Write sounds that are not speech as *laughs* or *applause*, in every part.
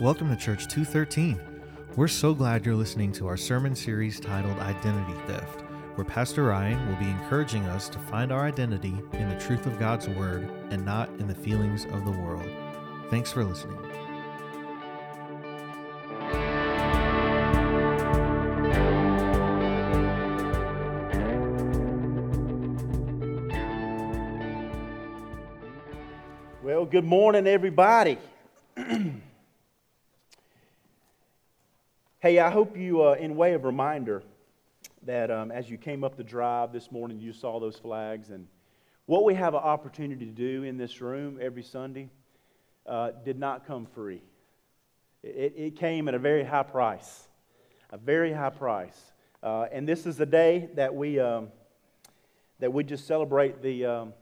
Welcome to Church 213. We're so glad you're listening to our sermon series titled Identity Theft, where Pastor Ryan will be encouraging us to find our identity in the truth of God's Word and not in the feelings of the world. Thanks for listening. Good morning, everybody. *clears throat* hey, I hope you, uh, in way of reminder, that um, as you came up the drive this morning, you saw those flags. And what we have an opportunity to do in this room every Sunday uh, did not come free. It, it, came at a very high price, a very high price. Uh, and this is the day that we, um, that we just celebrate the, um,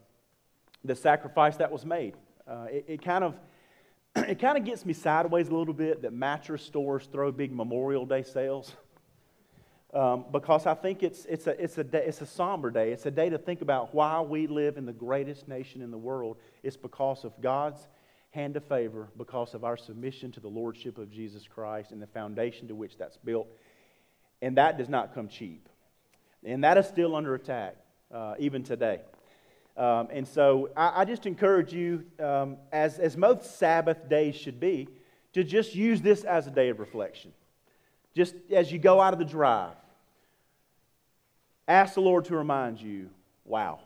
the sacrifice that was made. Uh, it, it kind of *clears throat* it kind of gets me sideways a little bit that mattress stores throw big Memorial Day sales. Um, because I think it's, it's, a, it's, a day, it's a somber day. It's a day to think about why we live in the greatest nation in the world. It's because of God's hand of favor, because of our submission to the Lordship of Jesus Christ and the foundation to which that's built. And that does not come cheap. And that is still under attack, uh, even today. Um, and so I, I, just encourage you, um, as, as most Sabbath days should be, to just use this as a day of reflection. Just as you go out of the drive, ask the Lord to remind you wow,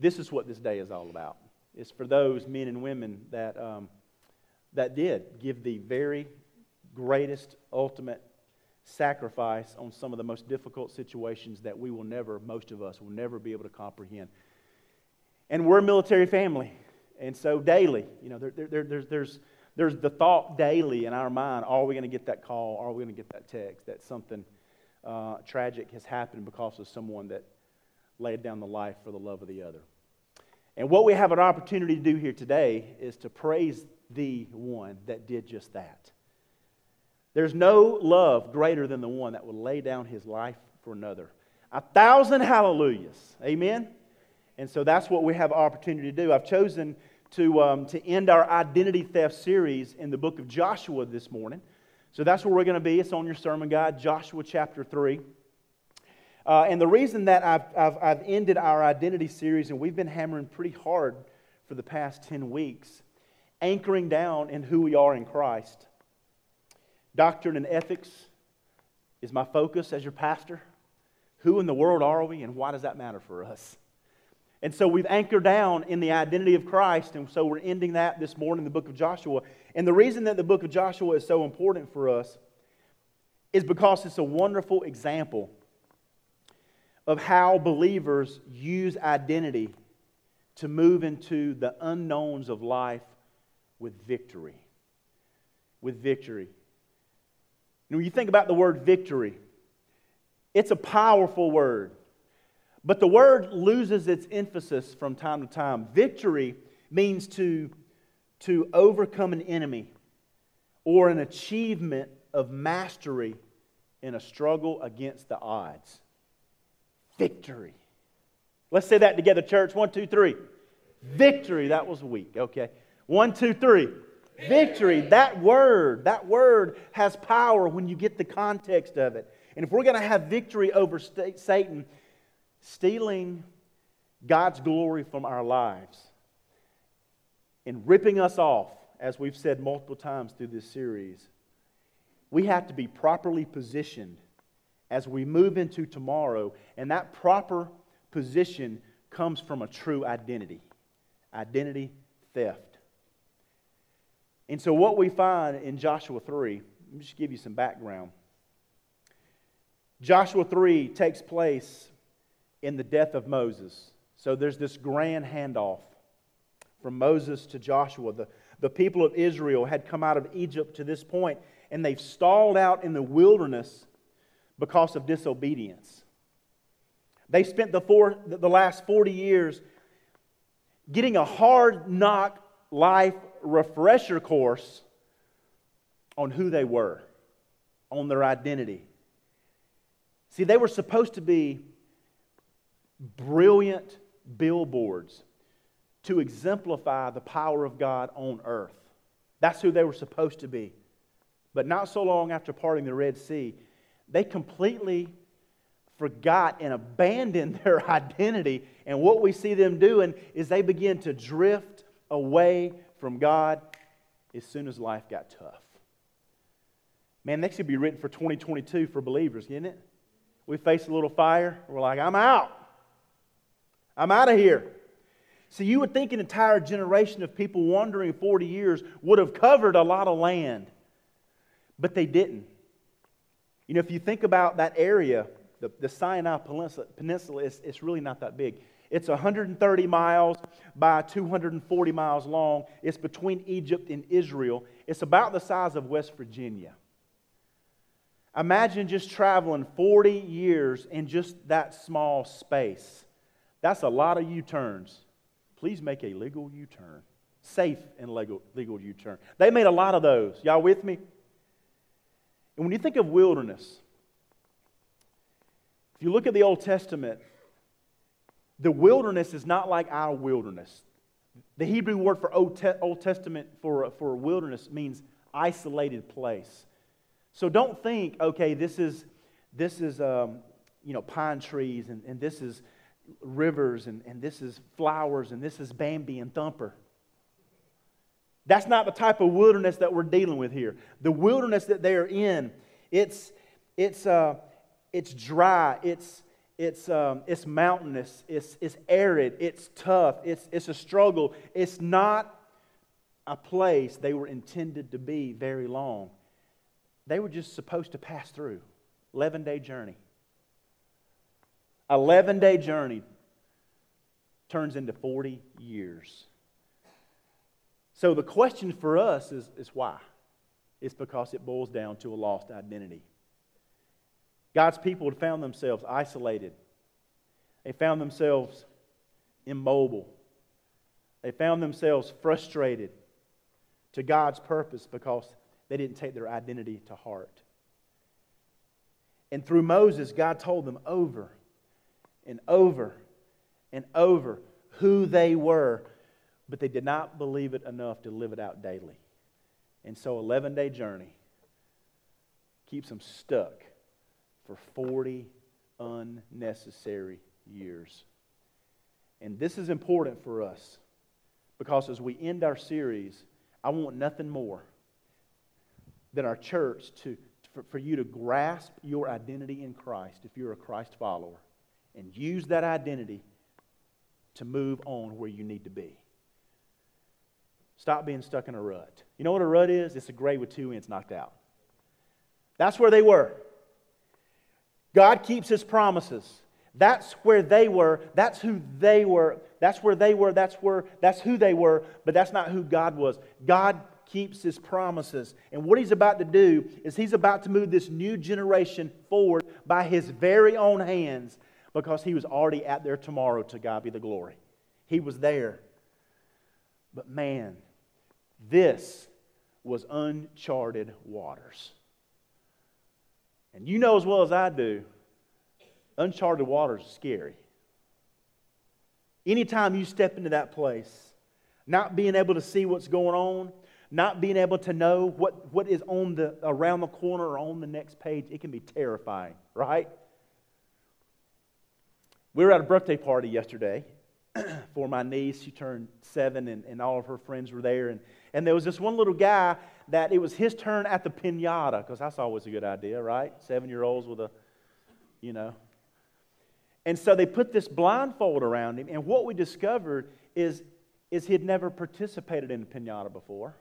this is what this day is all about. It's for those men and women that, um, that did give the very greatest, ultimate sacrifice on some of the most difficult situations that we will never, most of us, will never be able to comprehend. And we're a military family. And so daily, you know, there, there, there's, there's, there's the thought daily in our mind are we going to get that call? Are we going to get that text that something uh, tragic has happened because of someone that laid down the life for the love of the other? And what we have an opportunity to do here today is to praise the one that did just that. There's no love greater than the one that will lay down his life for another. A thousand hallelujahs. Amen. And so that's what we have opportunity to do. I've chosen to, um, to end our identity theft series in the book of Joshua this morning. So that's where we're going to be. It's on your sermon guide, Joshua chapter 3. Uh, and the reason that I've, I've, I've ended our identity series, and we've been hammering pretty hard for the past 10 weeks, anchoring down in who we are in Christ. Doctrine and ethics is my focus as your pastor. Who in the world are we, and why does that matter for us? And so we've anchored down in the identity of Christ, and so we're ending that this morning in the book of Joshua. And the reason that the book of Joshua is so important for us is because it's a wonderful example of how believers use identity to move into the unknowns of life with victory. With victory. And when you think about the word victory, it's a powerful word. But the word loses its emphasis from time to time. Victory means to, to overcome an enemy or an achievement of mastery in a struggle against the odds. Victory. Let's say that together, church. One, two, three. Victory. That was weak. Okay. One, two, three. Victory. That word, that word has power when you get the context of it. And if we're going to have victory over Satan, stealing God's glory from our lives and ripping us off, as we've said multiple times through this series, we have to be properly positioned as we move into tomorrow. And that proper position comes from a true identity identity theft. And so, what we find in Joshua 3, let me just give you some background. Joshua 3 takes place in the death of Moses. So there's this grand handoff from Moses to Joshua. The, the people of Israel had come out of Egypt to this point, and they've stalled out in the wilderness because of disobedience. They spent the, four, the last 40 years getting a hard knock life refresher course on who they were, on their identity. See, they were supposed to be brilliant billboards to exemplify the power of God on earth. That's who they were supposed to be. But not so long after parting the Red Sea, they completely forgot and abandoned *laughs* their identity. And what we see them doing is they begin to drift away from God as soon as life got tough. Man, that should be written for 2022 for believers, isn't it? We face a little fire, we're like, I'm out. I'm out of here. So you would think an entire generation of people wandering 40 years would have covered a lot of land, but they didn't. You know, if you think about that area, the, the Sinai Peninsula, Peninsula it's, it's really not that big. It's 130 miles by 240 miles long. It's between Egypt and Israel. It's about the size of West Virginia. Imagine just traveling 40 years in just that small space. That's a lot of U turns please make a legal U turn. Safe and legal, legal U turn. They made a lot of those. Y'all with me? And when you think of wilderness, if you look at the Old Testament, the wilderness is not like our wilderness. The Hebrew word for Old, Te- Old Testament for, for wilderness means isolated place. So don't think, okay, this is, this is um, you know, pine trees and, and this is rivers, and, and this is flowers, and this is Bambi and Thumper. That's not the type of wilderness that we're dealing with here. The wilderness that they are in, it's, it's, uh, it's dry, it's, it's, um, it's mountainous, it's, it's arid, it's tough, it's, it's a struggle. It's not a place they were intended to be very long. They were just supposed to pass through. 11 day journey. 11 day journey turns into 40 years. So the question for us is, is why? It's because it boils down to a lost identity. God's people had found themselves isolated. They found themselves immobile. They found themselves frustrated to God's purpose because they didn't take their identity to heart. And through Moses, God told them over and over and over who they were, but they did not believe it enough to live it out daily. And so, 11 day journey keeps them stuck for 40 unnecessary years. And this is important for us because as we end our series, I want nothing more than our church to, for, for you to grasp your identity in Christ if you're a Christ follower and use that identity to move on where you need to be. Stop being stuck in a rut. You know what a rut is? It's a grave with two ends knocked out. That's where they were. God keeps his promises. That's where they were. That's who they were. That's where they were. That's where that's who they were, but that's not who God was. God keeps his promises. And what he's about to do is he's about to move this new generation forward by his very own hands because he was already at their tomorrow to God be the glory. He was there. But man, this was uncharted waters. And you know as well as I do, uncharted waters is scary. Anytime you step into that place, not being able to see what's going on, not being able to know what, what is on the around the corner or on the next page, it can be terrifying, right? We were at a birthday party yesterday *clears throat* for my niece. She turned seven, and, and all of her friends were there. And, and there was this one little guy that it was his turn at the pinata, because that's always a good idea, right? Seven year olds with a, you know. And so they put this blindfold around him, and what we discovered is, is he'd never participated in a pinata before.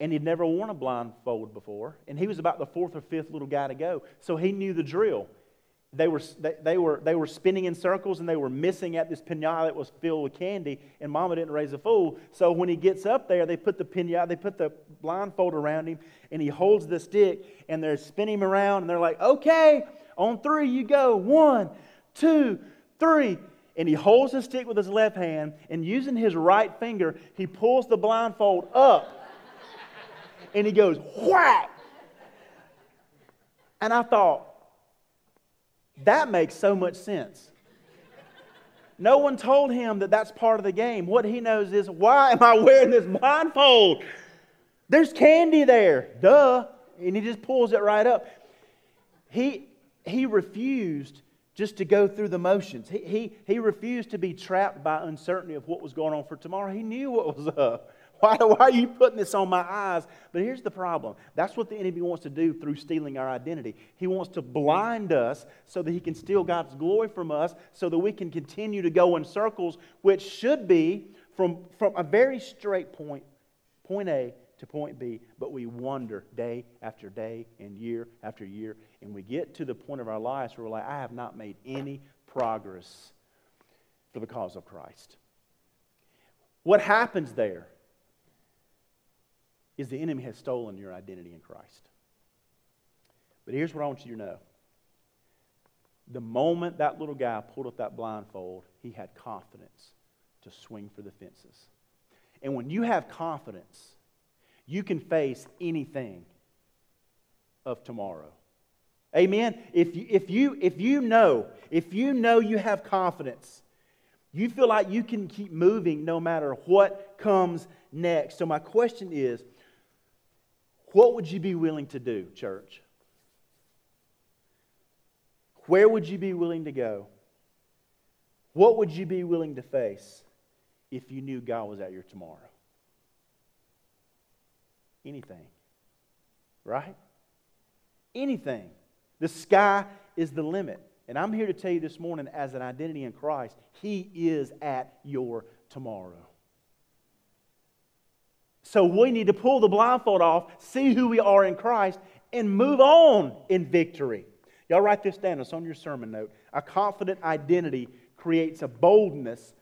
And he'd never worn a blindfold before. And he was about the fourth or fifth little guy to go. So he knew the drill they were, they, they, were, they were spinning in circles and they were missing at this pinata that was filled with candy, and Mama didn't raise a fool. So when he gets up there, they put the pinata, they put the blindfold around him, and he holds the stick, and they're spinning him around, and they're like, okay, on three you go. One, two, three. And he holds the stick with his left hand, and using his right finger, he pulls the blindfold up, and he goes, whack! And I thought, that makes so much sense. No one told him that that's part of the game. What he knows is, why am I wearing this blindfold? There's candy there. Duh. And he just pulls it right up. He, he refused just to go through the motions. He, he, he refused to be trapped by uncertainty of what was going on for tomorrow. He knew what was up. Why, why are you putting this on my eyes? But here's the problem that's what the enemy wants to do through stealing our identity. He wants to blind us so that he can steal God's glory from us, so that we can continue to go in circles, which should be from, from a very straight point, point A to point B, but we wander day after day and year after year. And we get to the point of our lives where we're like, I have not made any progress for the cause of Christ. What happens there is the enemy has stolen your identity in Christ. But here's what I want you to know. The moment that little guy pulled up that blindfold, he had confidence to swing for the fences. And when you have confidence, you can face anything of tomorrow. Amen. If you, if you if you know, if you know you have confidence, you feel like you can keep moving no matter what comes next. So my question is, what would you be willing to do, church? Where would you be willing to go? What would you be willing to face if you knew God was at your tomorrow? Anything. Right? Anything. The sky is the limit. And I'm here to tell you this morning, as an identity in Christ, He is at your tomorrow. So we need to pull the blindfold off, see who we are in Christ, and move on in victory. Y'all write this down. It's on your sermon note. A confident identity creates a boldness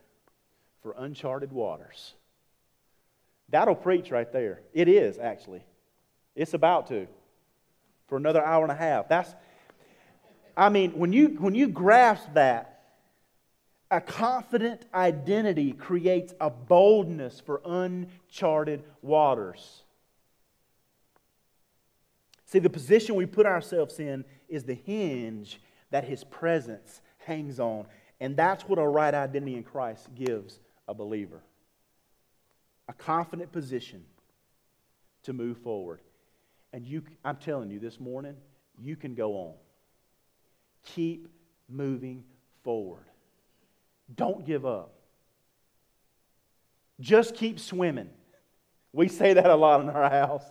for uncharted waters. That'll preach right there. It is, actually. It's about to for another hour and a half. That's, I mean, when you, when you grasp that, a confident identity creates a boldness for uncharted waters. See, the position we put ourselves in is the hinge that His presence hangs on. And that's what a right identity in Christ gives a believer a confident position to move forward. And you, I'm telling you this morning, you can go on. Keep moving forward. Don't give up. Just keep swimming. We say that a lot in our house.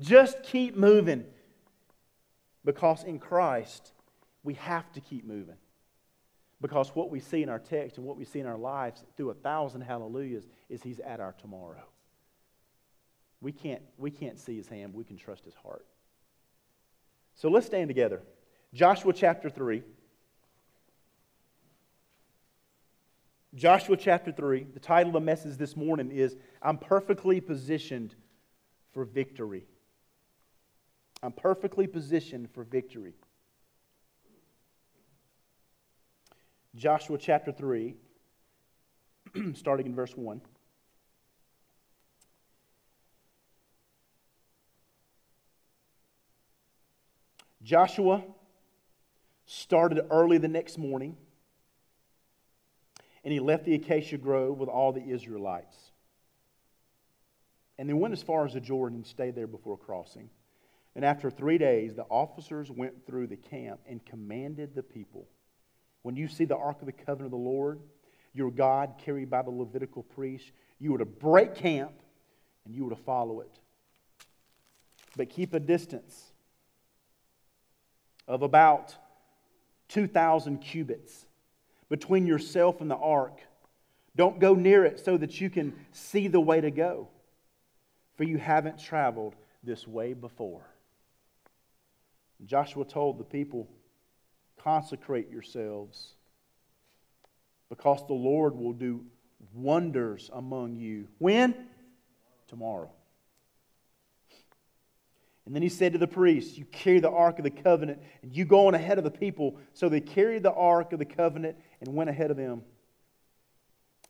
Just keep moving. Because in Christ, we have to keep moving. Because what we see in our text and what we see in our lives through a thousand hallelujahs is He's at our tomorrow. We can't, we can't see His hand, we can trust His heart. So let's stand together. Joshua chapter 3. Joshua chapter 3, the title of the message this morning is I'm perfectly positioned for victory. I'm perfectly positioned for victory. Joshua chapter 3, *clears throat* starting in verse 1. Joshua started early the next morning and he left the acacia grove with all the Israelites. And they went as far as the Jordan and stayed there before crossing. And after three days, the officers went through the camp and commanded the people when you see the Ark of the Covenant of the Lord, your God, carried by the Levitical priest, you were to break camp and you were to follow it. But keep a distance of about 2,000 cubits between yourself and the ark. Don't go near it so that you can see the way to go, for you haven't traveled this way before. Joshua told the people, Consecrate yourselves, because the Lord will do wonders among you. When? Tomorrow. And then he said to the priests, You carry the Ark of the Covenant, and you go on ahead of the people. So they carried the Ark of the Covenant and went ahead of them.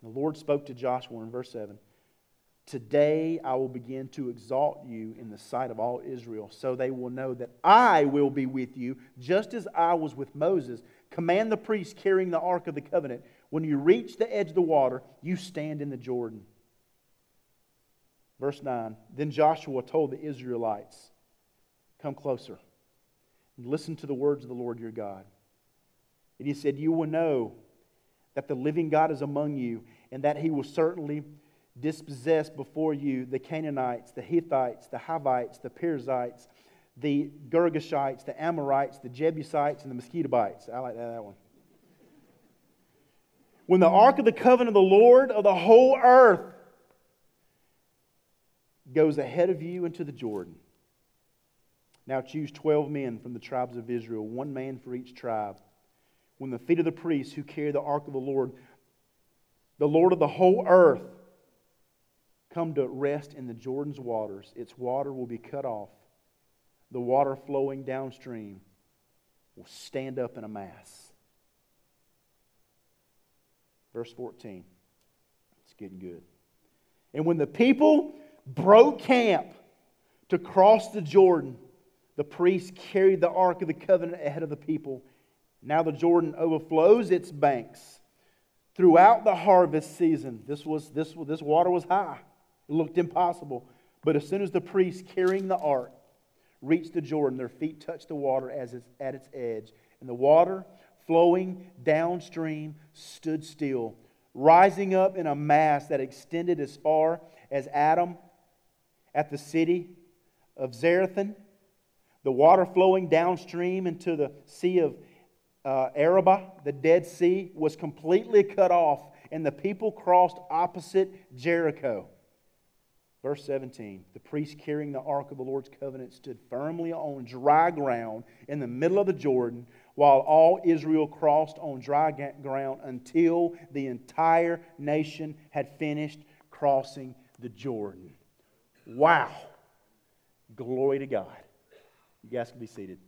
The Lord spoke to Joshua in verse 7 Today I will begin to exalt you in the sight of all Israel, so they will know that I will be with you, just as I was with Moses. Command the priests carrying the Ark of the Covenant. When you reach the edge of the water, you stand in the Jordan. Verse 9 Then Joshua told the Israelites, Come closer and listen to the words of the Lord your God. And he said, You will know that the living God is among you, and that he will certainly dispossess before you the Canaanites, the Hittites, the Hivites, the Perizzites, the Girgashites, the Amorites, the Jebusites, and the Mosquitobites. I like that, that one. When the ark of the covenant of the Lord of the whole earth goes ahead of you into the Jordan. Now choose 12 men from the tribes of Israel, one man for each tribe. When the feet of the priests who carry the ark of the Lord, the Lord of the whole earth, come to rest in the Jordan's waters, its water will be cut off the water flowing downstream will stand up in a mass. Verse 14. It's getting good. And when the people broke camp to cross the Jordan, the priests carried the Ark of the Covenant ahead of the people. Now the Jordan overflows its banks. Throughout the harvest season, this, was, this, this water was high. It looked impossible. But as soon as the priests carrying the ark reached the Jordan, their feet touched the water as it's at its edge, and the water flowing downstream stood still, rising up in a mass that extended as far as Adam at the city of Zarethan. The water flowing downstream into the Sea of uh, Arabah, the Dead Sea, was completely cut off, and the people crossed opposite Jericho. Verse 17 The priest carrying the ark of the Lord's covenant stood firmly on dry ground in the middle of the Jordan, while all Israel crossed on dry ground until the entire nation had finished crossing the Jordan. Wow. Glory to God. You guys can be seated.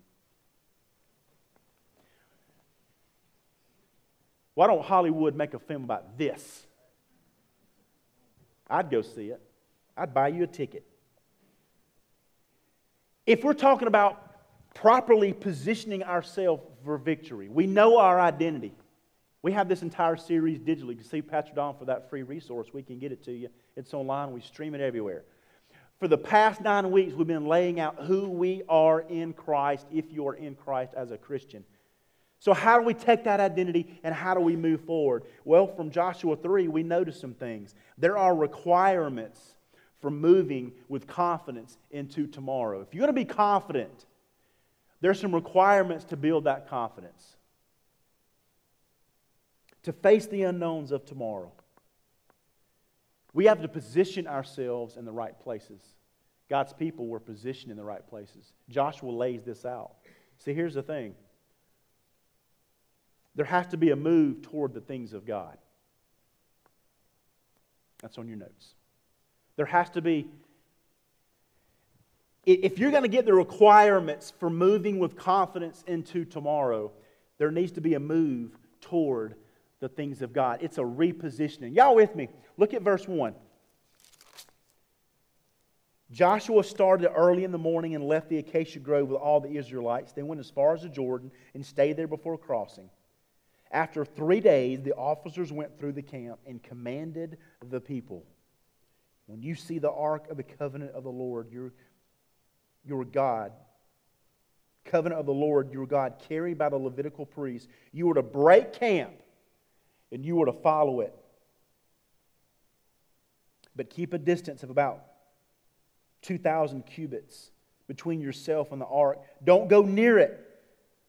Why don't Hollywood make a film about this? I'd go see it. I'd buy you a ticket. If we're talking about properly positioning ourselves for victory, we know our identity. We have this entire series digitally. You can see Pastor Don for that free resource. We can get it to you. It's online. We stream it everywhere. For the past nine weeks, we've been laying out who we are in Christ if you are in Christ as a Christian. So, how do we take that identity and how do we move forward? Well, from Joshua 3, we notice some things. There are requirements for moving with confidence into tomorrow. If you're going to be confident, there's some requirements to build that confidence. To face the unknowns of tomorrow, we have to position ourselves in the right places. God's people were positioned in the right places. Joshua lays this out. See, here's the thing there has to be a move toward the things of God. That's on your notes. There has to be, if you're going to get the requirements for moving with confidence into tomorrow, there needs to be a move toward the things of God. It's a repositioning. Y'all with me? Look at verse 1. Joshua started early in the morning and left the acacia grove with all the Israelites. They went as far as the Jordan and stayed there before crossing. After three days, the officers went through the camp and commanded the people when you see the ark of the covenant of the Lord, your, your God, covenant of the Lord, your God, carried by the Levitical priests, you were to break camp and you were to follow it. But keep a distance of about 2,000 cubits between yourself and the ark. Don't go near it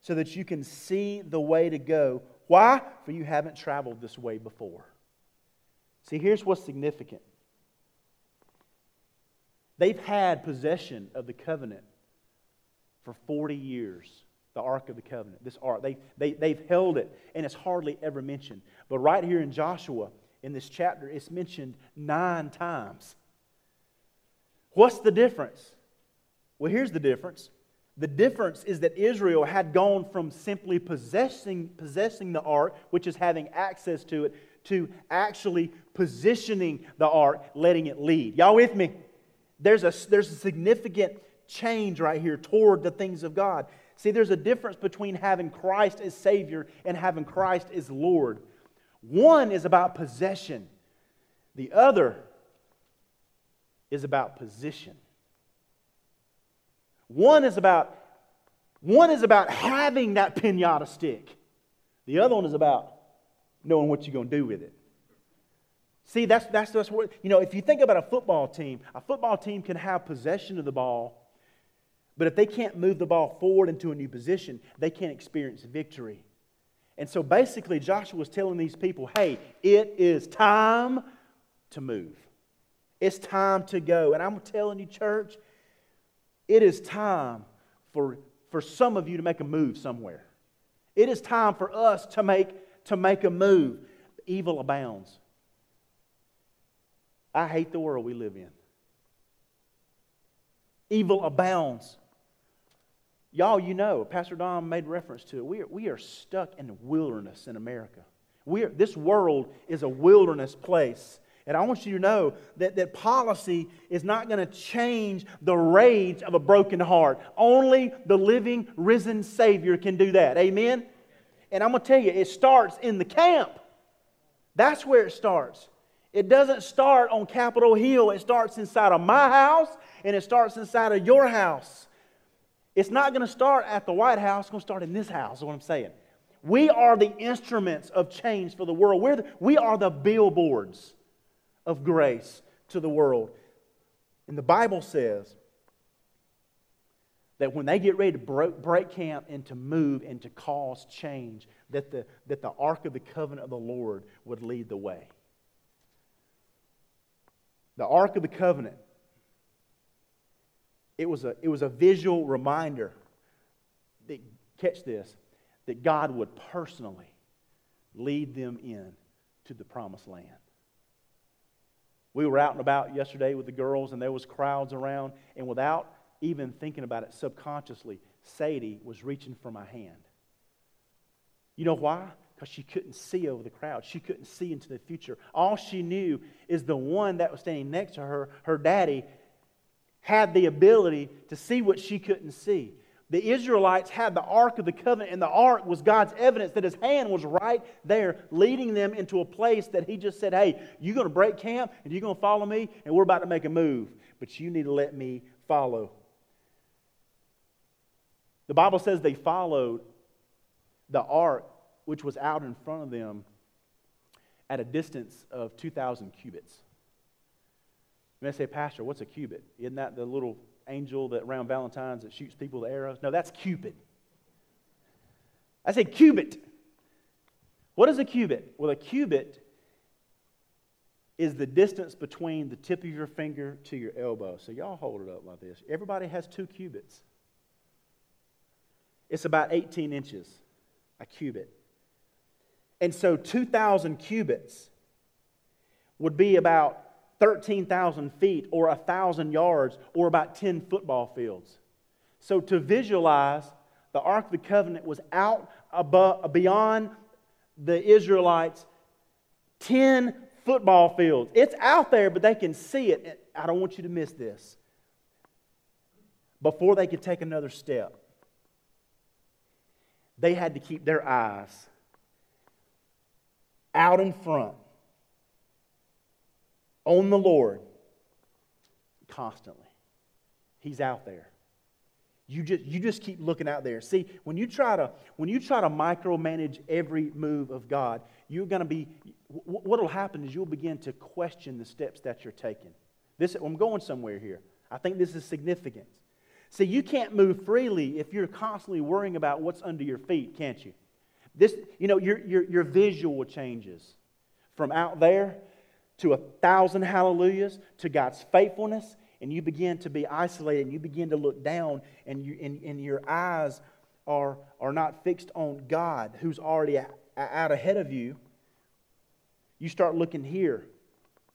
so that you can see the way to go. Why? For you haven't traveled this way before. See, here's what's significant They've had possession of the covenant for 40 years, the Ark of the Covenant, this Ark. They, they, they've held it, and it's hardly ever mentioned. But right here in Joshua, in this chapter, it's mentioned nine times. What's the difference? Well, here's the difference. The difference is that Israel had gone from simply possessing, possessing the ark, which is having access to it, to actually positioning the ark, letting it lead. Y'all with me? There's a, there's a significant change right here toward the things of God. See, there's a difference between having Christ as Savior and having Christ as Lord. One is about possession, the other is about position. One is about one is about having that pinata stick. The other one is about knowing what you're going to do with it. See, that's, that's, that's what, you know, if you think about a football team, a football team can have possession of the ball, but if they can't move the ball forward into a new position, they can't experience victory. And so basically, Joshua was telling these people, hey, it is time to move. It's time to go. And I'm telling you, church, it is time for, for some of you to make a move somewhere. It is time for us to make, to make a move. Evil abounds. I hate the world we live in. Evil abounds. Y'all, you know, Pastor Don made reference to it. We are, we are stuck in the wilderness in America. We are, this world is a wilderness place. And I want you to know that, that policy is not going to change the rage of a broken heart. Only the living, risen Savior can do that. Amen? And I'm going to tell you, it starts in the camp. That's where it starts. It doesn't start on Capitol Hill. It starts inside of my house and it starts inside of your house. It's not going to start at the White House. It's going to start in this house, is what I'm saying. We are the instruments of change for the world. We're the, we are the billboards of grace to the world. And the Bible says that when they get ready to break, camp and to move and to cause change, that the, that the Ark of the Covenant of the Lord would lead the way. The Ark of the Covenant. It was a, it was a visual reminder that, catch this, that God would personally lead them in to the promised land. We were out and about yesterday with the girls, and there was crowds around, and without even thinking about it subconsciously, Sadie was reaching for my hand. You know why? because she couldn't see over the crowd. She couldn't see into the future. All she knew is the one that was standing next to her, her daddy, had the ability to see what she couldn't see. The Israelites had the Ark of the Covenant, and the Ark was God's evidence that his hand was right there, leading them into a place that he just said, Hey, you're going to break camp and you're going to follow me, and we're about to make a move, but you need to let me follow. The Bible says they followed the Ark which was out in front of them at a distance of 2,000 cubits. You may say, Pastor, what's a cubit? Isn't that the little angel that around Valentine's that shoots people with arrows? No, that's Cupid. I say cubit. What is a cubit? Well, a cubit is the distance between the tip of your finger to your elbow. So y'all hold it up like this. Everybody has two cubits. It's about 18 inches, a cubit. And so 2,000 cubits would be about 13,000 feet or 1,000 yards or about 10 football fields. So to visualize, the Ark of the Covenant was out above, beyond the Israelites 10 football fields. It's out there, but they can see it. I don't want you to miss this. Before they could take another step, they had to keep their eyes out in front on the Lord constantly. He's out there. You just, you just keep looking out there. See, when you try to when you try to micromanage every move of God, you're going to be what will happen is you'll begin to question the steps that you're taking. This I'm going somewhere here. I think this is significant. See, you can't move freely if you're constantly worrying about what's under your feet, can't you? This, you know, your, your, your visual changes from out there to a thousand hallelujahs to God's faithfulness, and you begin to be isolated and you begin to look down, and, you, and, and your eyes are, are not fixed on God who's already out ahead of you. You start looking here.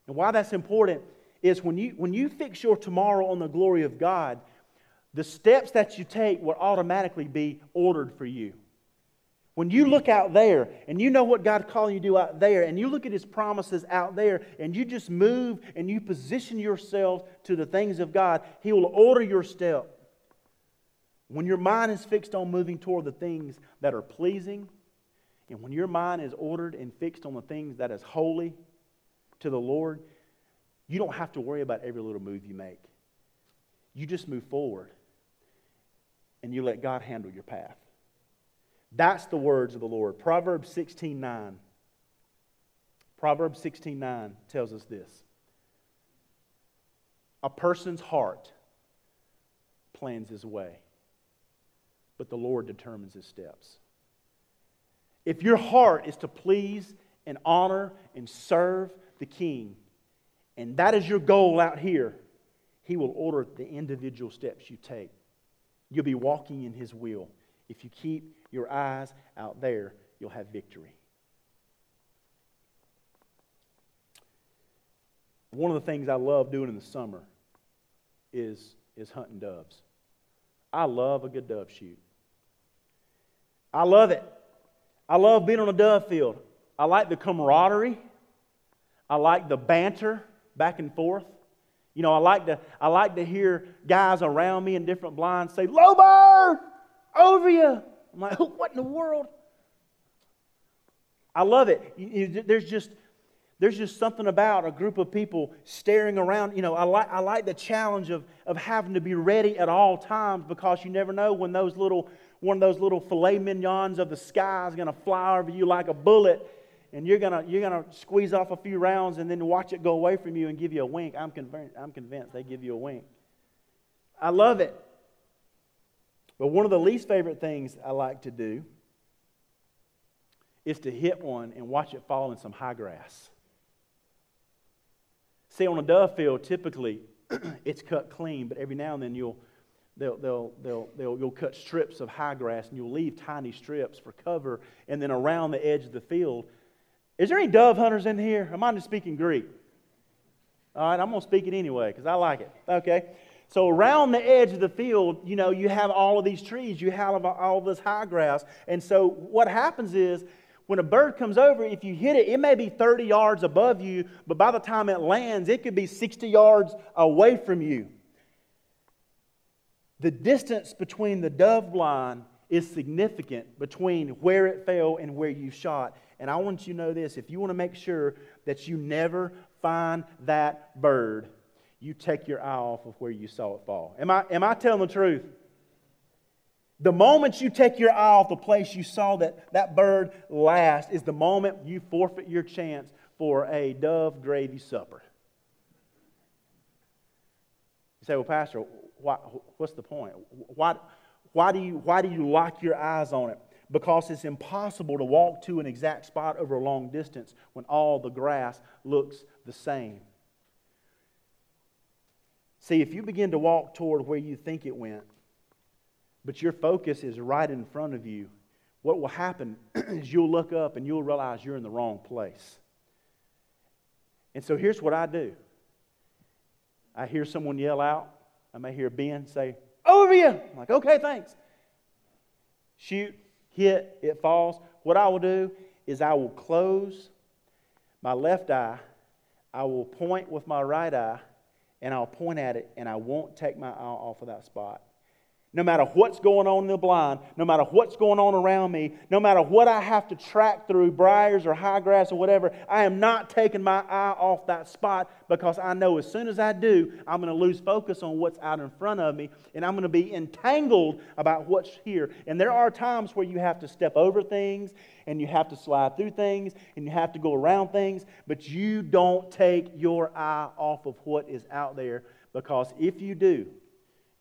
And why that's important is when you, when you fix your tomorrow on the glory of God, the steps that you take will automatically be ordered for you. When you look out there and you know what God's calling you to do out there, and you look at His promises out there, and you just move and you position yourself to the things of God, He will order your step. when your mind is fixed on moving toward the things that are pleasing, and when your mind is ordered and fixed on the things that is holy to the Lord, you don't have to worry about every little move you make. You just move forward and you let God handle your path. That's the words of the Lord. Proverbs 16 9. Proverbs 16 9 tells us this A person's heart plans his way, but the Lord determines his steps. If your heart is to please and honor and serve the King, and that is your goal out here, He will order the individual steps you take. You'll be walking in His will. If you keep your eyes out there, you'll have victory. One of the things I love doing in the summer is, is hunting doves. I love a good dove shoot. I love it. I love being on a dove field. I like the camaraderie. I like the banter back and forth. You know, I like to, I like to hear guys around me in different blinds say, Low bird, over you. I'm like, *laughs* what in the world? I love it. There's just, there's just something about a group of people staring around. You know, I like, I like the challenge of, of having to be ready at all times because you never know when those little, one of those little filet mignons of the sky is going to fly over you like a bullet and you're going to you're gonna squeeze off a few rounds and then watch it go away from you and give you a wink. I'm convinced, I'm convinced they give you a wink. I love it. But one of the least favorite things I like to do is to hit one and watch it fall in some high grass. See, on a dove field, typically *clears throat* it's cut clean, but every now and then you'll they'll, they'll, they'll, they'll, you'll cut strips of high grass and you'll leave tiny strips for cover, and then around the edge of the field, is there any dove hunters in here? Am I just speaking Greek? All right, I'm going to speak it anyway because I like it. Okay. So around the edge of the field, you know, you have all of these trees, you have all this high grass. And so what happens is when a bird comes over, if you hit it, it may be 30 yards above you, but by the time it lands, it could be 60 yards away from you. The distance between the dove blind is significant between where it fell and where you shot. And I want you to know this if you want to make sure that you never find that bird, you take your eye off of where you saw it fall. Am I, am I telling the truth? The moment you take your eye off the place you saw that, that bird last is the moment you forfeit your chance for a dove gravy supper. You say, well, Pastor, why, what's the point? Why, why, do you, why do you lock your eyes on it? because it's impossible to walk to an exact spot over a long distance when all the grass looks the same. See, if you begin to walk toward where you think it went, but your focus is right in front of you, what will happen *clears throat* is you'll look up and you'll realize you're in the wrong place. And so here's what I do I hear someone yell out. I may hear Ben say, Over you! I'm like, okay, thanks. Shoot, hit, it falls. What I will do is I will close my left eye, I will point with my right eye, and I'll point at it, and I won't take my eye off of that spot no matter what's going on in the blind, no matter what's going on around me, no matter what I have to track through briars or high grass or whatever, I am not taking my eye off that spot because I know as soon as I do, I'm going to lose focus on what's out in front of me and I'm going to be entangled about what's here. And there are times where you have to step over things and you have to slide through things and you have to go around things, but you don't take your eye off of what is out there because if you do,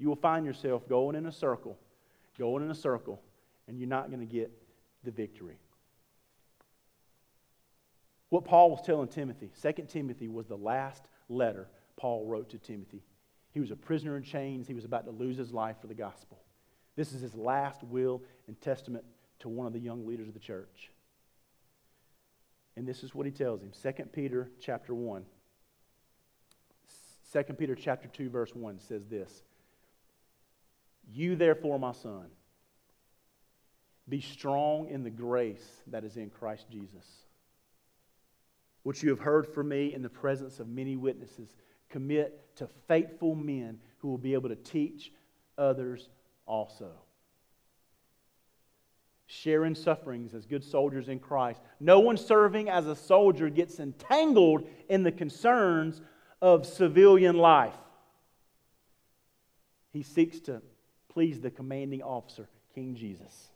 you will find yourself going in a circle, going in a circle, and you're not going to get the victory. What Paul was telling Timothy, 2 Timothy was the last letter Paul wrote to Timothy. He was a prisoner in chains. He was about to lose his life for the gospel. This is his last will and testament to one of the young leaders of the church. And this is what he tells him. 2 Peter chapter 1. 2 Peter chapter 2 verse 1 says this. You, therefore, my son, be strong in the grace that is in Christ Jesus. Which you have heard from me in the presence of many witnesses, commit to faithful men who will be able to teach others also. Share in sufferings as good soldiers in Christ. No one serving as a soldier gets entangled in the concerns of civilian life. He seeks to please the commanding officer, King Jesus.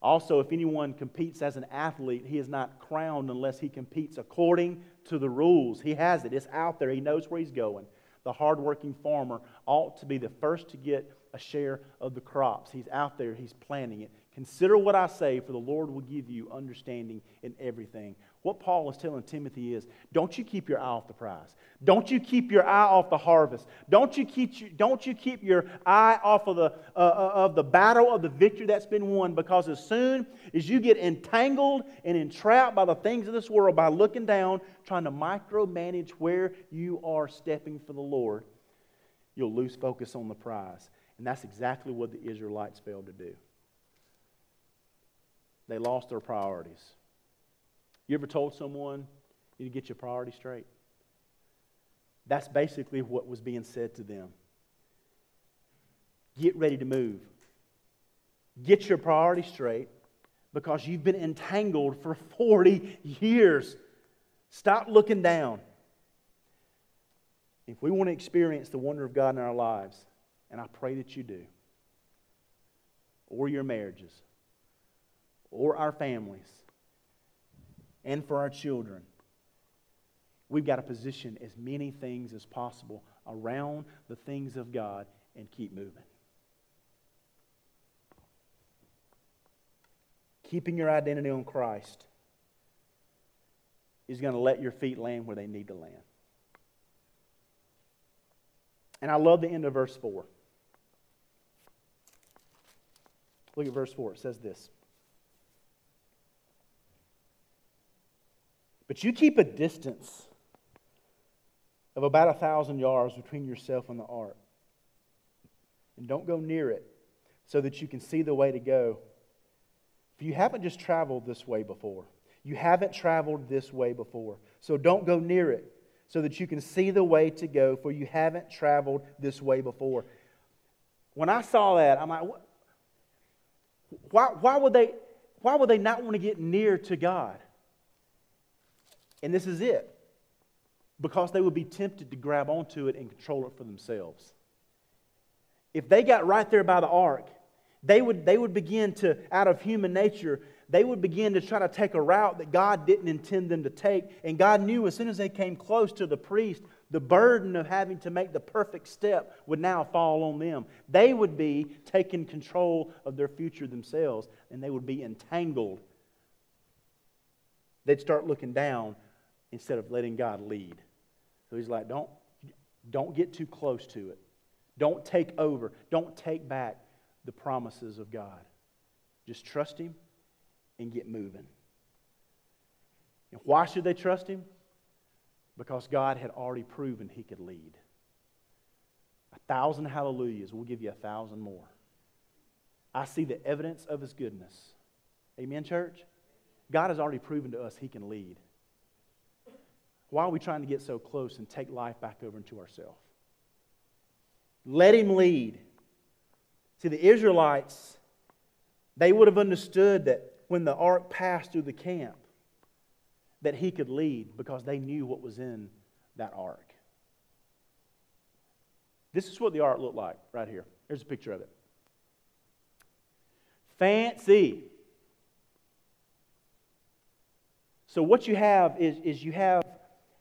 Also, if anyone competes as an athlete, he is not crowned unless he competes according to the rules. He has it, it's out there, he knows where he's going. The hardworking farmer ought to be the first to get a share of the crops. He's out there, he's planting it. Consider what I say, for the Lord will give you understanding in everything. What Paul is telling Timothy is don't you keep your eye off the prize. Don't you keep your eye off the harvest. Don't you keep, don't you keep your eye off of the, uh, uh, of the battle of the victory that's been won because as soon as you get entangled and entrapped by the things of this world by looking down, trying to micromanage where you are stepping for the Lord, you'll lose focus on the prize. And that's exactly what the Israelites failed to do. They lost their priorities. You ever told someone you need to get your priorities straight? That's basically what was being said to them. Get ready to move. Get your priorities straight because you've been entangled for 40 years. Stop looking down. If we want to experience the wonder of God in our lives, and I pray that you do, or your marriages, or our families, and for our children. We've got to position as many things as possible around the things of God and keep moving. Keeping your identity on Christ is going to let your feet land where they need to land. And I love the end of verse 4. Look at verse 4. It says this But you keep a distance of about a thousand yards between yourself and the ark. And don't go near it so that you can see the way to go. If you haven't just traveled this way before. You haven't traveled this way before. So don't go near it so that you can see the way to go, for you haven't traveled this way before. When I saw that, I'm like, why, why, would, they, why would they not want to get near to God? And this is it. Because they would be tempted to grab onto it and control it for themselves. If they got right there by the ark, they would, they would begin to, out of human nature, they would begin to try to take a route that God didn't intend them to take. And God knew as soon as they came close to the priest, the burden of having to make the perfect step would now fall on them. They would be taking control of their future themselves, and they would be entangled. They'd start looking down instead of letting God lead. So he's like, don't, don't get too close to it. Don't take over. Don't take back the promises of God. Just trust Him and get moving. And why should they trust Him? Because God had already proven He could lead. A thousand hallelujahs, we'll give you a thousand more. I see the evidence of His goodness. Amen, church? God has already proven to us He can lead. Why are we trying to get so close and take life back over into ourselves? Let him lead. See, the Israelites, they would have understood that when the ark passed through the camp, that he could lead because they knew what was in that ark. This is what the ark looked like right here. Here's a picture of it. Fancy. So, what you have is, is you have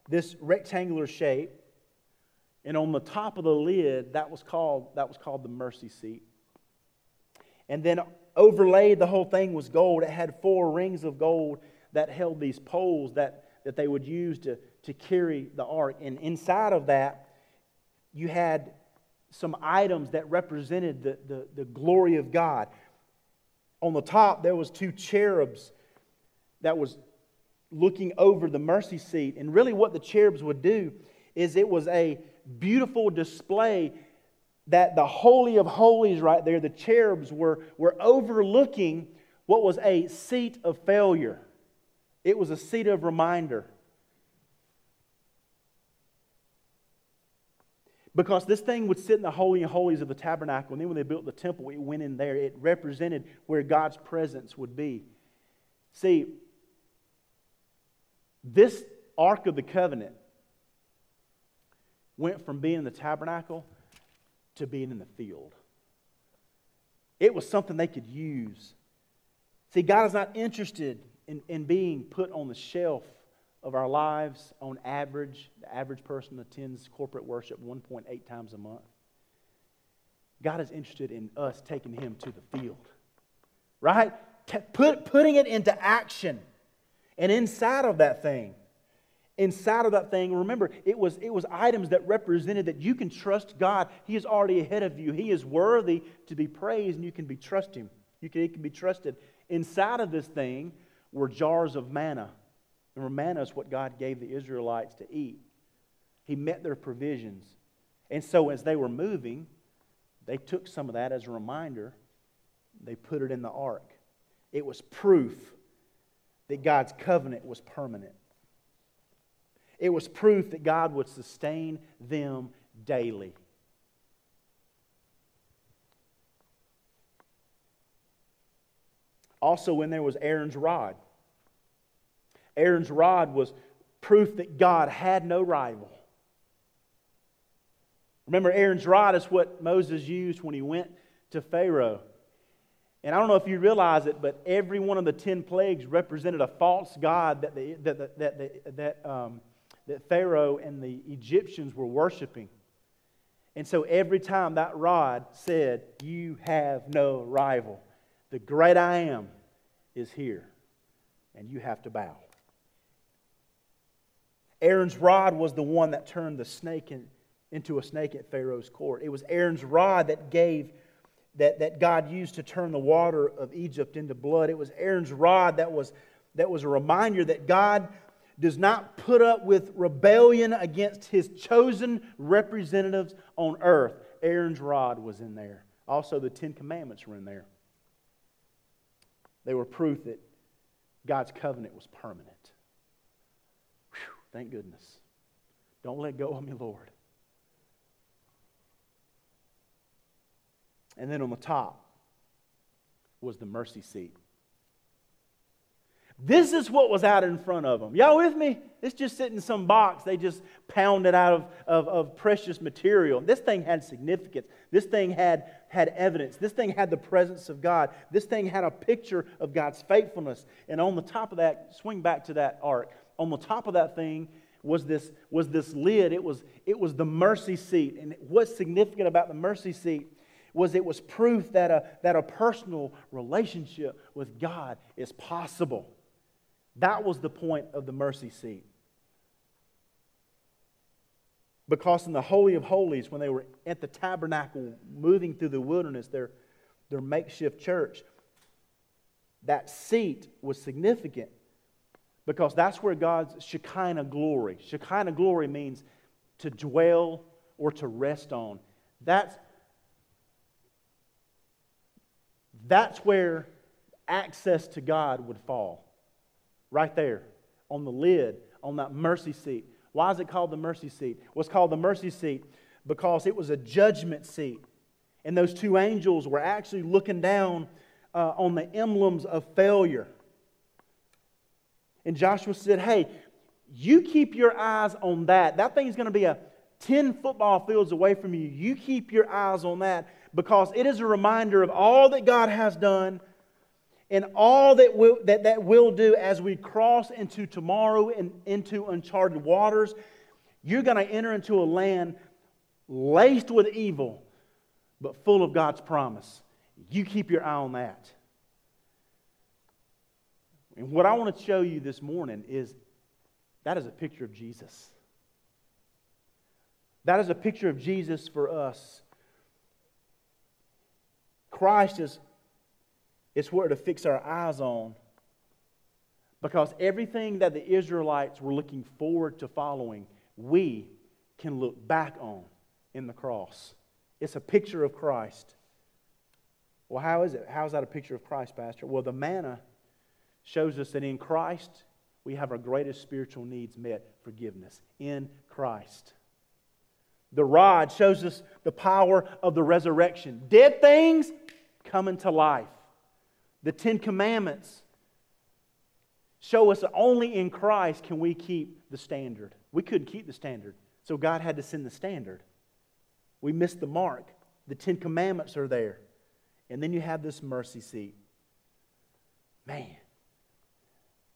this rectangular shape. And on the top of the lid, that was called, that was called the mercy seat. And then overlaid, the whole thing was gold. It had four rings of gold that held these poles that, that they would use to, to carry the ark. And inside of that, you had some items that represented the, the, the glory of God. On the top, there was two cherubs that was looking over the mercy seat. And really, what the cherubs would do is it was a beautiful display that the Holy of Holies, right there, the cherubs were, were overlooking what was a seat of failure. It was a seat of reminder. because this thing would sit in the holy of holies of the tabernacle. And then when they built the temple, it went in there. It represented where God's presence would be. See, this Ark of the Covenant went from being in the tabernacle to being in the field. It was something they could use. See, God is not interested in, in being put on the shelf of our lives on average. The average person attends corporate worship 1.8 times a month. God is interested in us taking him to the field, right? Put, putting it into action. And inside of that thing, inside of that thing, remember, it was, it was items that represented that you can trust God. He is already ahead of you. He is worthy to be praised, and you can be trust Him. You can, he can be trusted. Inside of this thing were jars of manna. And manna is what God gave the Israelites to eat. He met their provisions. And so as they were moving, they took some of that as a reminder. They put it in the ark. It was proof that God's covenant was permanent. It was proof that God would sustain them daily. Also, when there was Aaron's rod, Aaron's rod was proof that God had no rival. Remember, Aaron's rod is what Moses used when he went to Pharaoh. And I don't know if you realize it, but every one of the ten plagues represented a false god that, the, that, that, that, that, um, that Pharaoh and the Egyptians were worshiping. And so every time that rod said, You have no rival, the great I am is here, and you have to bow. Aaron's rod was the one that turned the snake in, into a snake at Pharaoh's court. It was Aaron's rod that gave that, that God used to turn the water of Egypt into blood. It was Aaron's rod that was, that was a reminder that God does not put up with rebellion against his chosen representatives on earth. Aaron's rod was in there. Also, the Ten Commandments were in there. They were proof that God's covenant was permanent. Whew, thank goodness. Don't let go of me, Lord. And then on the top was the mercy seat. This is what was out in front of them. Y'all with me? It's just sitting in some box. They just pounded out of, of, of, precious material. This thing had significance. This thing had, had evidence. This thing had the presence of God. This thing had a picture of God's faithfulness. And on the top of that, swing back to that ark. On the top of that thing was this, was this lid. It was, it was the mercy seat. And what's significant about the mercy seat was it was proof that a, that a personal relationship with God is possible. That was the point of the mercy seat. Because in the Holy of Holies, when they were at the tabernacle moving through the wilderness, their, their makeshift church, that seat was significant because that's where God's Shekinah glory, Shekinah glory means to dwell or to rest on. That's, That's where access to God would fall. Right there on the lid, on that mercy seat. Why is it called the mercy seat? What's called the mercy seat? Because it was a judgment seat. And those two angels were actually looking down uh, on the emblems of failure. And Joshua said, Hey, you keep your eyes on that. That thing's going to be a 10 football fields away from you. You keep your eyes on that because it is a reminder of all that God has done and all that will, that, that will do as we cross into tomorrow and into uncharted waters. You're going to enter into a land laced with evil, but full of God's promise. You keep your eye on that. And what I want to show you this morning is that is a picture of Jesus. That is a picture of Jesus for us. Christ is, is where to fix our eyes on because everything that the Israelites were looking forward to following, we can look back on in the cross. It's a picture of Christ. Well, how is it? How is that a picture of Christ, Pastor? Well, the manna shows us that in Christ we have our greatest spiritual needs met forgiveness. In Christ. The rod shows us the power of the resurrection. Dead things coming to life. The Ten Commandments show us that only in Christ can we keep the standard. We couldn't keep the standard, so God had to send the standard. We missed the mark. The Ten Commandments are there. And then you have this mercy seat. Man,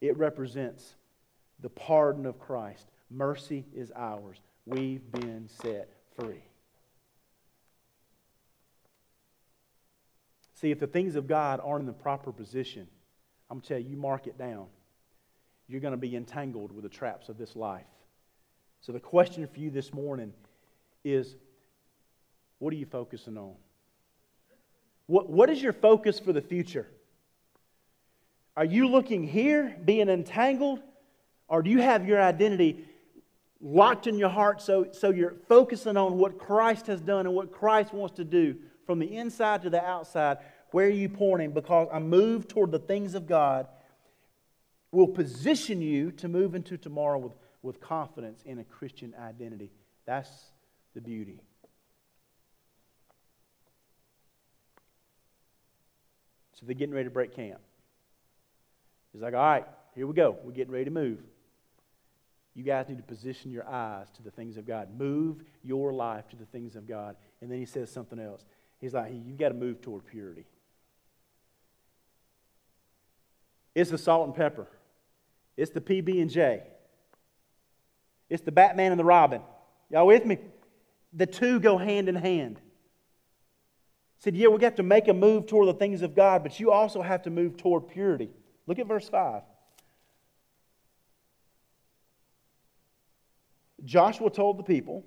it represents the pardon of Christ. Mercy is ours. We've been set free. See, if the things of God aren't in the proper position, I'm going to tell you, you mark it down. You're going to be entangled with the traps of this life. So, the question for you this morning is what are you focusing on? What, what is your focus for the future? Are you looking here, being entangled, or do you have your identity locked in your heart so, so you're focusing on what Christ has done and what Christ wants to do from the inside to the outside? Where are you pointing? Because I move toward the things of God will position you to move into tomorrow with, with confidence in a Christian identity. That's the beauty. So they're getting ready to break camp. He's like, all right, here we go. We're getting ready to move. You guys need to position your eyes to the things of God. Move your life to the things of God. And then he says something else. He's like, you've got to move toward purity. It's the salt and pepper. It's the PB and J. It's the Batman and the Robin. Y'all with me? The two go hand in hand He said, Yeah, we got to make a move toward the things of God, but you also have to move toward purity. Look at verse 5. Joshua told the people,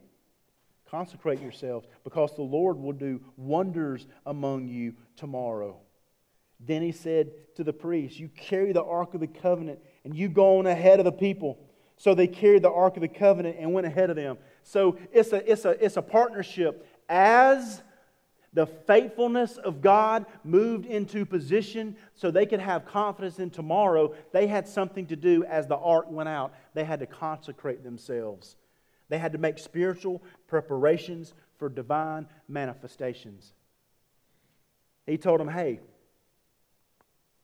Consecrate yourselves, because the Lord will do wonders among you tomorrow. Then he said to the priests, You carry the Ark of the Covenant, and you go on ahead of the people. So they carried the Ark of the Covenant and went ahead of them. So it's a, it's a, it's a partnership. As the faithfulness of God moved into position so they could have confidence in tomorrow. They had something to do as the ark went out. They had to consecrate themselves, they had to make spiritual preparations for divine manifestations. He told them, hey,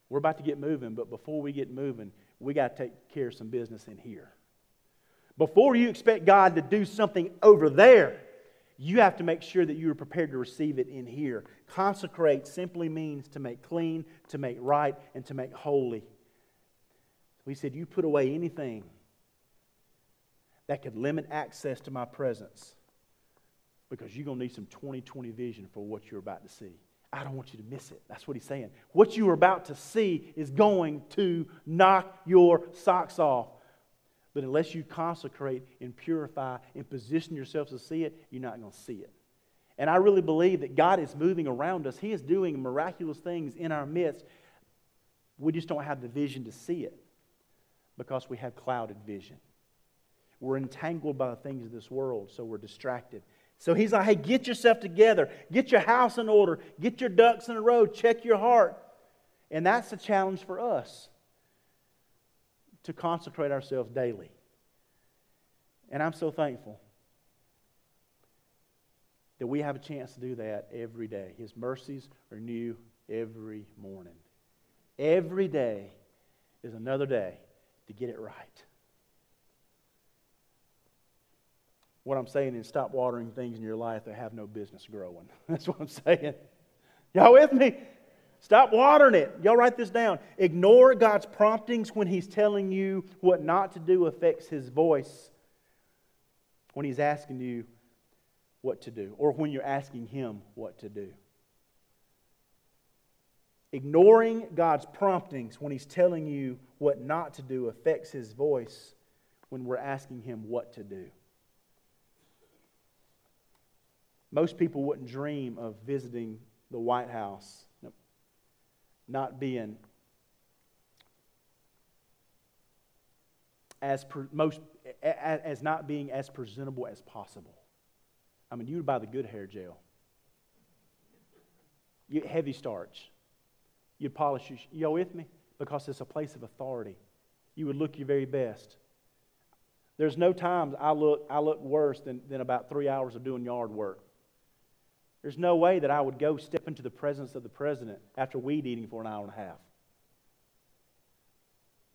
we're about to get moving, but before we get moving, we got to take care of some business in here. Before you expect God to do something over there, you have to make sure that you are prepared to receive it in here. Consecrate simply means to make clean, to make right, and to make holy. We said, You put away anything that could limit access to my presence because you're going to need some 2020 vision for what you're about to see. I don't want you to miss it. That's what he's saying. What you are about to see is going to knock your socks off. But unless you consecrate and purify and position yourself to see it, you're not going to see it. And I really believe that God is moving around us. He is doing miraculous things in our midst. We just don't have the vision to see it because we have clouded vision. We're entangled by the things of this world, so we're distracted. So he's like, hey, get yourself together. Get your house in order. Get your ducks in a row. Check your heart. And that's the challenge for us to consecrate ourselves daily. And I'm so thankful that we have a chance to do that every day. His mercies are new every morning. Every day is another day to get it right. What I'm saying is stop watering things in your life that have no business growing. *laughs* That's what I'm saying. Y'all with me? Stop watering it. Y'all write this down. Ignore God's promptings when He's telling you what not to do affects His voice when He's asking you what to do, or when you're asking Him what to do. Ignoring God's promptings when He's telling you what not to do affects His voice when we're asking Him what to do. Most people wouldn't dream of visiting the White House not being as most as not being as presentable as possible. I mean, you would buy the good hair gel. You heavy starch. You'd polish your. You with me? Because it's a place of authority. You would look your very best. There's no times I look, I look worse than, than about three hours of doing yard work. There's no way that I would go step into the presence of the president after weed eating for an hour and a half.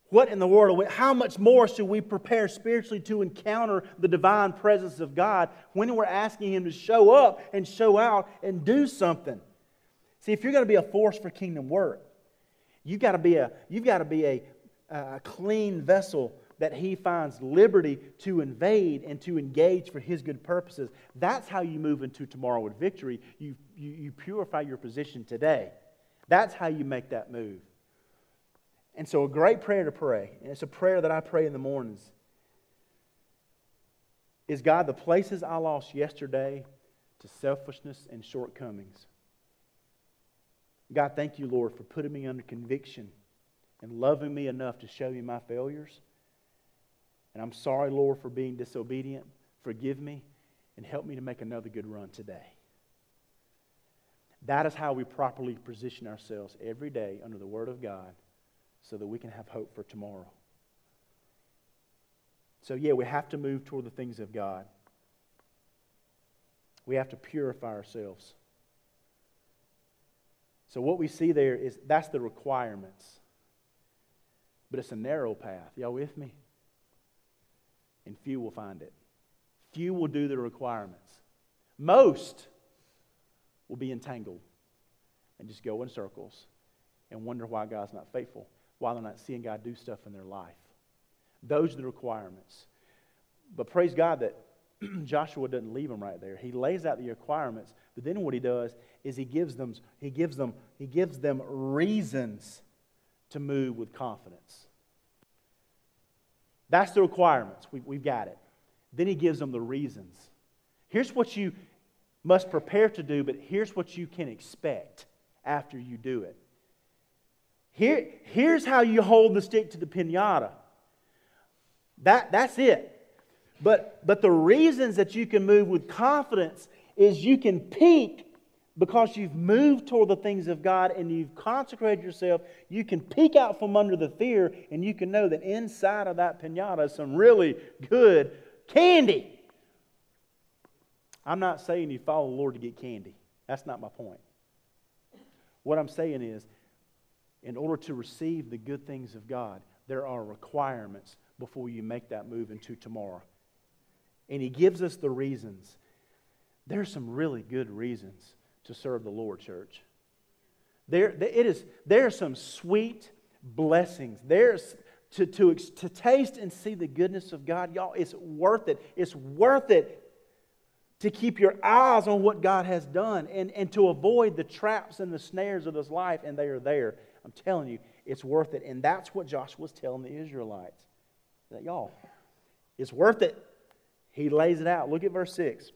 What in the world? How much more should we prepare spiritually to encounter the divine presence of God when we're asking Him to show up and show out and do something? See, if you're going to be a force for kingdom work, you've got to be a, you've got to be a, a clean vessel that he finds liberty to invade and to engage for his good purposes. That's how you move into tomorrow with victory. You, you, you purify your position today. That's how you make that move. And so, a great prayer to pray, and it's a prayer that I pray in the mornings, is God, the places I lost yesterday to selfishness and shortcomings. God, thank you, Lord, for putting me under conviction and loving me enough to show me my failures and I'm sorry, Lord, for being disobedient. Forgive me and help me to make another good run today. That is how we properly position ourselves every day under the Word of God so that we can have hope for tomorrow. So, yeah, we have to move toward the things of God. We have to purify ourselves. So, what we see there is that's the requirements. But it's a narrow path. Y'all with me? And few will find it. Few will do the requirements. Most will be entangled and just go in circles and wonder why God's not faithful, why they're not seeing God do stuff in their life. Those are the requirements. But praise God that *clears throat* Joshua doesn't leave them right there. He lays out the requirements, but then what he does is he gives them, he gives them, he gives them reasons to move with confidence. That's the requirements. We, we've got it. Then he gives them the reasons. Here's what you must prepare to do, but here's what you can expect after you do it. Here, here's how you hold the stick to the pinata. That, that's it. But, but the reasons that you can move with confidence is you can peek because you've moved toward the things of God and you've consecrated yourself, you can peek out from under the fear and you can know that inside of that pinata is some really good candy. I'm not saying you follow the Lord to get candy. That's not my point. What I'm saying is, in order to receive the good things of God, there are requirements before you make that move into tomorrow. And He gives us the reasons. There are some really good reasons to serve the Lord, church. There, it is, there are some sweet blessings. There's to, to, to taste and see the goodness of God, y'all, it's worth it. It's worth it to keep your eyes on what God has done and, and to avoid the traps and the snares of this life, and they are there. I'm telling you, it's worth it. And that's what Joshua was telling the Israelites. That, y'all, it's worth it. He lays it out. Look at verse 6.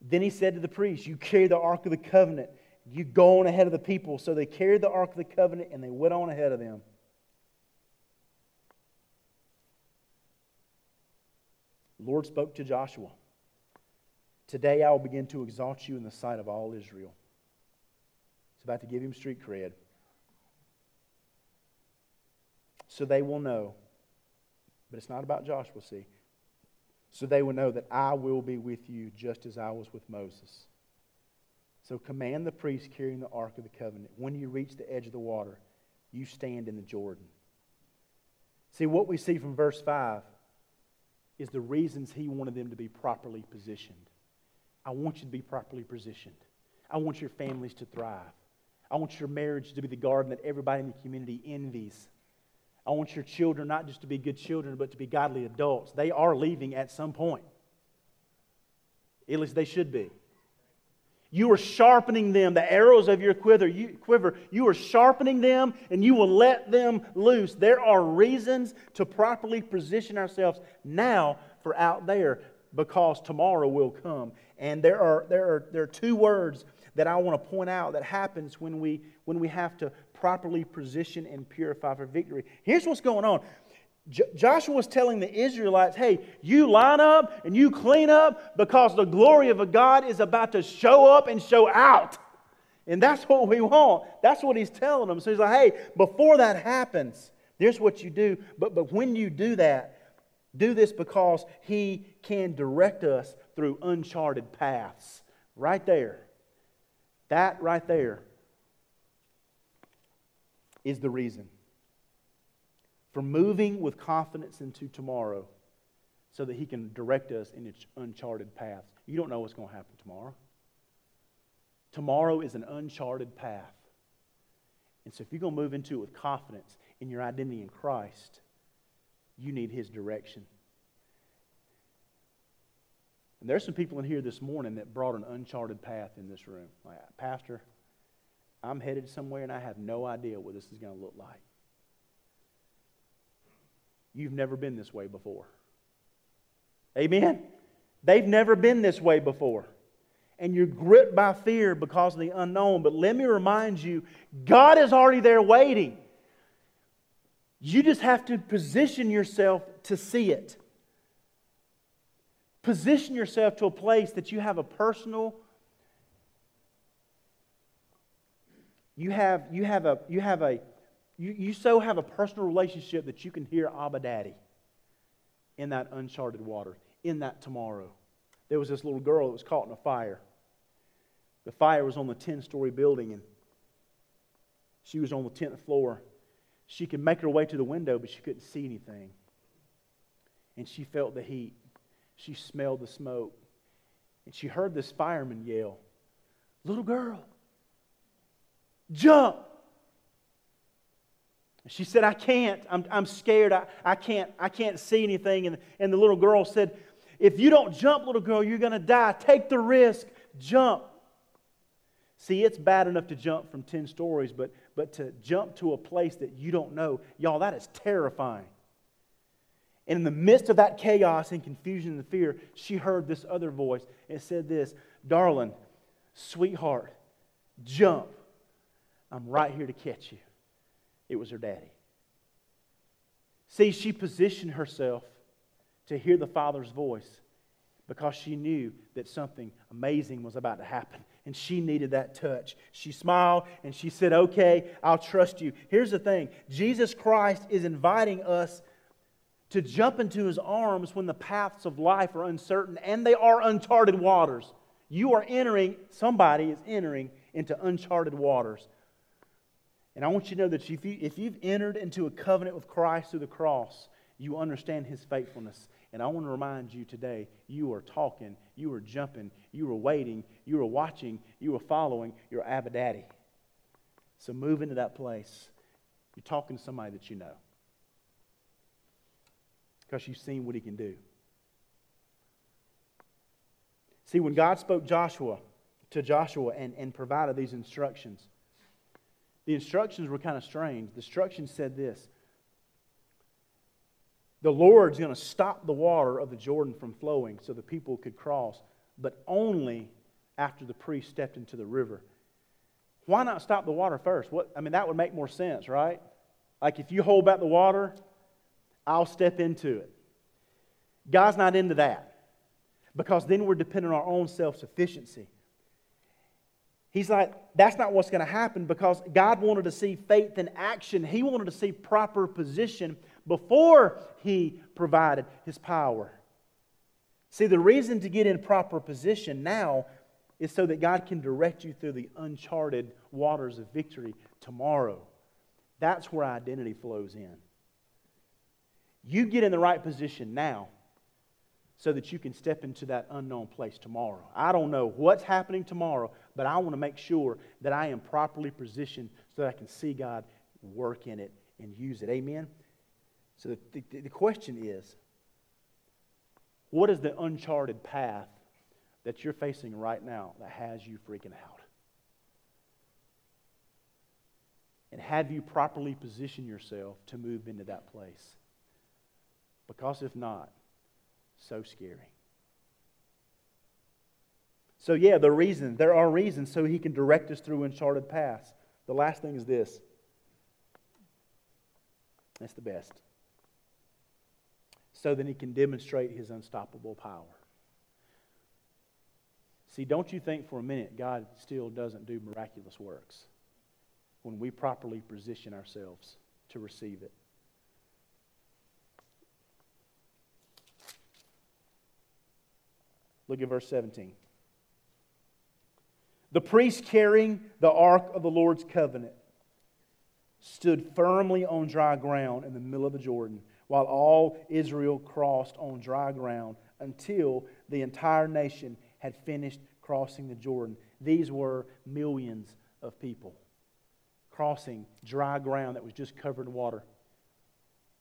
Then he said to the priests, You carry the Ark of the Covenant. You go on ahead of the people. So they carried the Ark of the Covenant and they went on ahead of them. The Lord spoke to Joshua Today I will begin to exalt you in the sight of all Israel. It's about to give him street cred. So they will know. But it's not about Joshua, see so they will know that I will be with you just as I was with Moses. So command the priest carrying the Ark of the Covenant, when you reach the edge of the water, you stand in the Jordan. See, what we see from verse 5 is the reasons he wanted them to be properly positioned. I want you to be properly positioned. I want your families to thrive. I want your marriage to be the garden that everybody in the community envies. I want your children not just to be good children, but to be godly adults. They are leaving at some point. At least they should be. You are sharpening them, the arrows of your quiver. You, quiver. You are sharpening them, and you will let them loose. There are reasons to properly position ourselves now for out there because tomorrow will come. And there are, there are, there are two words that I want to point out that happens when we, when we have to properly position and purify for victory. Here's what's going on. Joshua was telling the Israelites, hey, you line up and you clean up because the glory of a God is about to show up and show out. And that's what we want. That's what he's telling them. So he's like, hey, before that happens, Here's what you do. But, but when you do that, do this because He can direct us through uncharted paths. Right there. That right there is the reason for moving with confidence into tomorrow so that He can direct us in its uncharted paths. You don't know what's going to happen tomorrow. Tomorrow is an uncharted path. And so if you're going to move into it with confidence in your identity in Christ, you need His direction. And there's some people in here this morning that brought an uncharted path in this room. Like, Pastor, I'm headed somewhere and I have no idea what this is going to look like. You've never been this way before. Amen? They've never been this way before. And you're gripped by fear because of the unknown. But let me remind you God is already there waiting. You just have to position yourself to see it. Position yourself to a place that you have a personal you have you have a you have a you, you so have a personal relationship that you can hear Abba Daddy in that uncharted water, in that tomorrow. There was this little girl that was caught in a fire. The fire was on the 10 story building, and she was on the 10th floor. She could make her way to the window, but she couldn't see anything. And she felt the heat. She smelled the smoke. And she heard this fireman yell, Little girl, jump. She said, I can't. I'm, I'm scared. I, I, can't, I can't see anything. And, and the little girl said, If you don't jump, little girl, you're going to die. Take the risk. Jump. See, it's bad enough to jump from 10 stories, but, but to jump to a place that you don't know, y'all, that is terrifying. And in the midst of that chaos and confusion and fear, she heard this other voice. It said this Darling, sweetheart, jump. I'm right here to catch you. It was her daddy. See, she positioned herself to hear the Father's voice because she knew that something amazing was about to happen. And she needed that touch. She smiled and she said, Okay, I'll trust you. Here's the thing Jesus Christ is inviting us to jump into his arms when the paths of life are uncertain and they are uncharted waters. You are entering, somebody is entering into uncharted waters. And I want you to know that if, you, if you've entered into a covenant with Christ through the cross, you understand his faithfulness. And I want to remind you today you are talking, you are jumping, you are waiting, you are watching, you are following your Abba Daddy. So move into that place. You're talking to somebody that you know because you've seen what he can do. See, when God spoke Joshua to Joshua and, and provided these instructions, the instructions were kind of strange. The instructions said this The Lord's going to stop the water of the Jordan from flowing so the people could cross, but only after the priest stepped into the river. Why not stop the water first? What, I mean, that would make more sense, right? Like if you hold back the water, I'll step into it. God's not into that because then we're dependent on our own self sufficiency. He's like, that's not what's going to happen because God wanted to see faith in action. He wanted to see proper position before He provided His power. See, the reason to get in proper position now is so that God can direct you through the uncharted waters of victory tomorrow. That's where identity flows in. You get in the right position now so that you can step into that unknown place tomorrow. I don't know what's happening tomorrow, but I want to make sure that I am properly positioned so that I can see God work in it and use it. Amen? So the, the, the question is what is the uncharted path that you're facing right now that has you freaking out? And have you properly positioned yourself to move into that place? Because if not, so scary. So, yeah, the reason, there are reasons so he can direct us through uncharted paths. The last thing is this that's the best. So that he can demonstrate his unstoppable power. See, don't you think for a minute God still doesn't do miraculous works when we properly position ourselves to receive it. Look at verse 17. The priest carrying the ark of the Lord's covenant stood firmly on dry ground in the middle of the Jordan, while all Israel crossed on dry ground until the entire nation had finished crossing the Jordan. These were millions of people crossing dry ground that was just covered in water.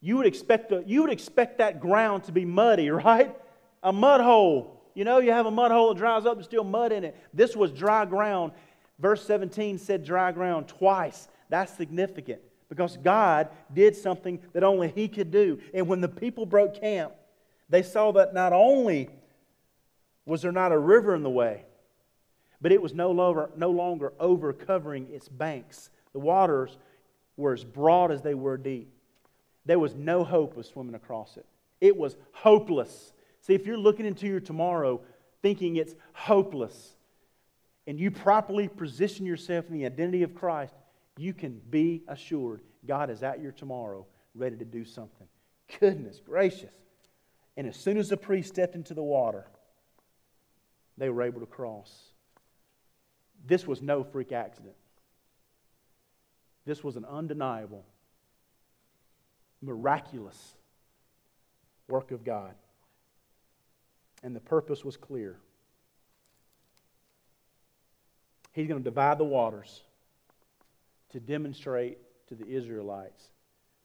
You would expect, the, you would expect that ground to be muddy, *laughs* right? A mud hole. You know, you have a mud hole that dries up, there's still mud in it. This was dry ground. Verse 17 said dry ground twice. That's significant because God did something that only He could do. And when the people broke camp, they saw that not only was there not a river in the way, but it was no longer, no longer over covering its banks. The waters were as broad as they were deep. There was no hope of swimming across it. It was hopeless. See, if you're looking into your tomorrow thinking it's hopeless, and you properly position yourself in the identity of Christ, you can be assured God is at your tomorrow ready to do something. Goodness gracious. And as soon as the priest stepped into the water, they were able to cross. This was no freak accident. This was an undeniable, miraculous work of God and the purpose was clear. He's going to divide the waters to demonstrate to the Israelites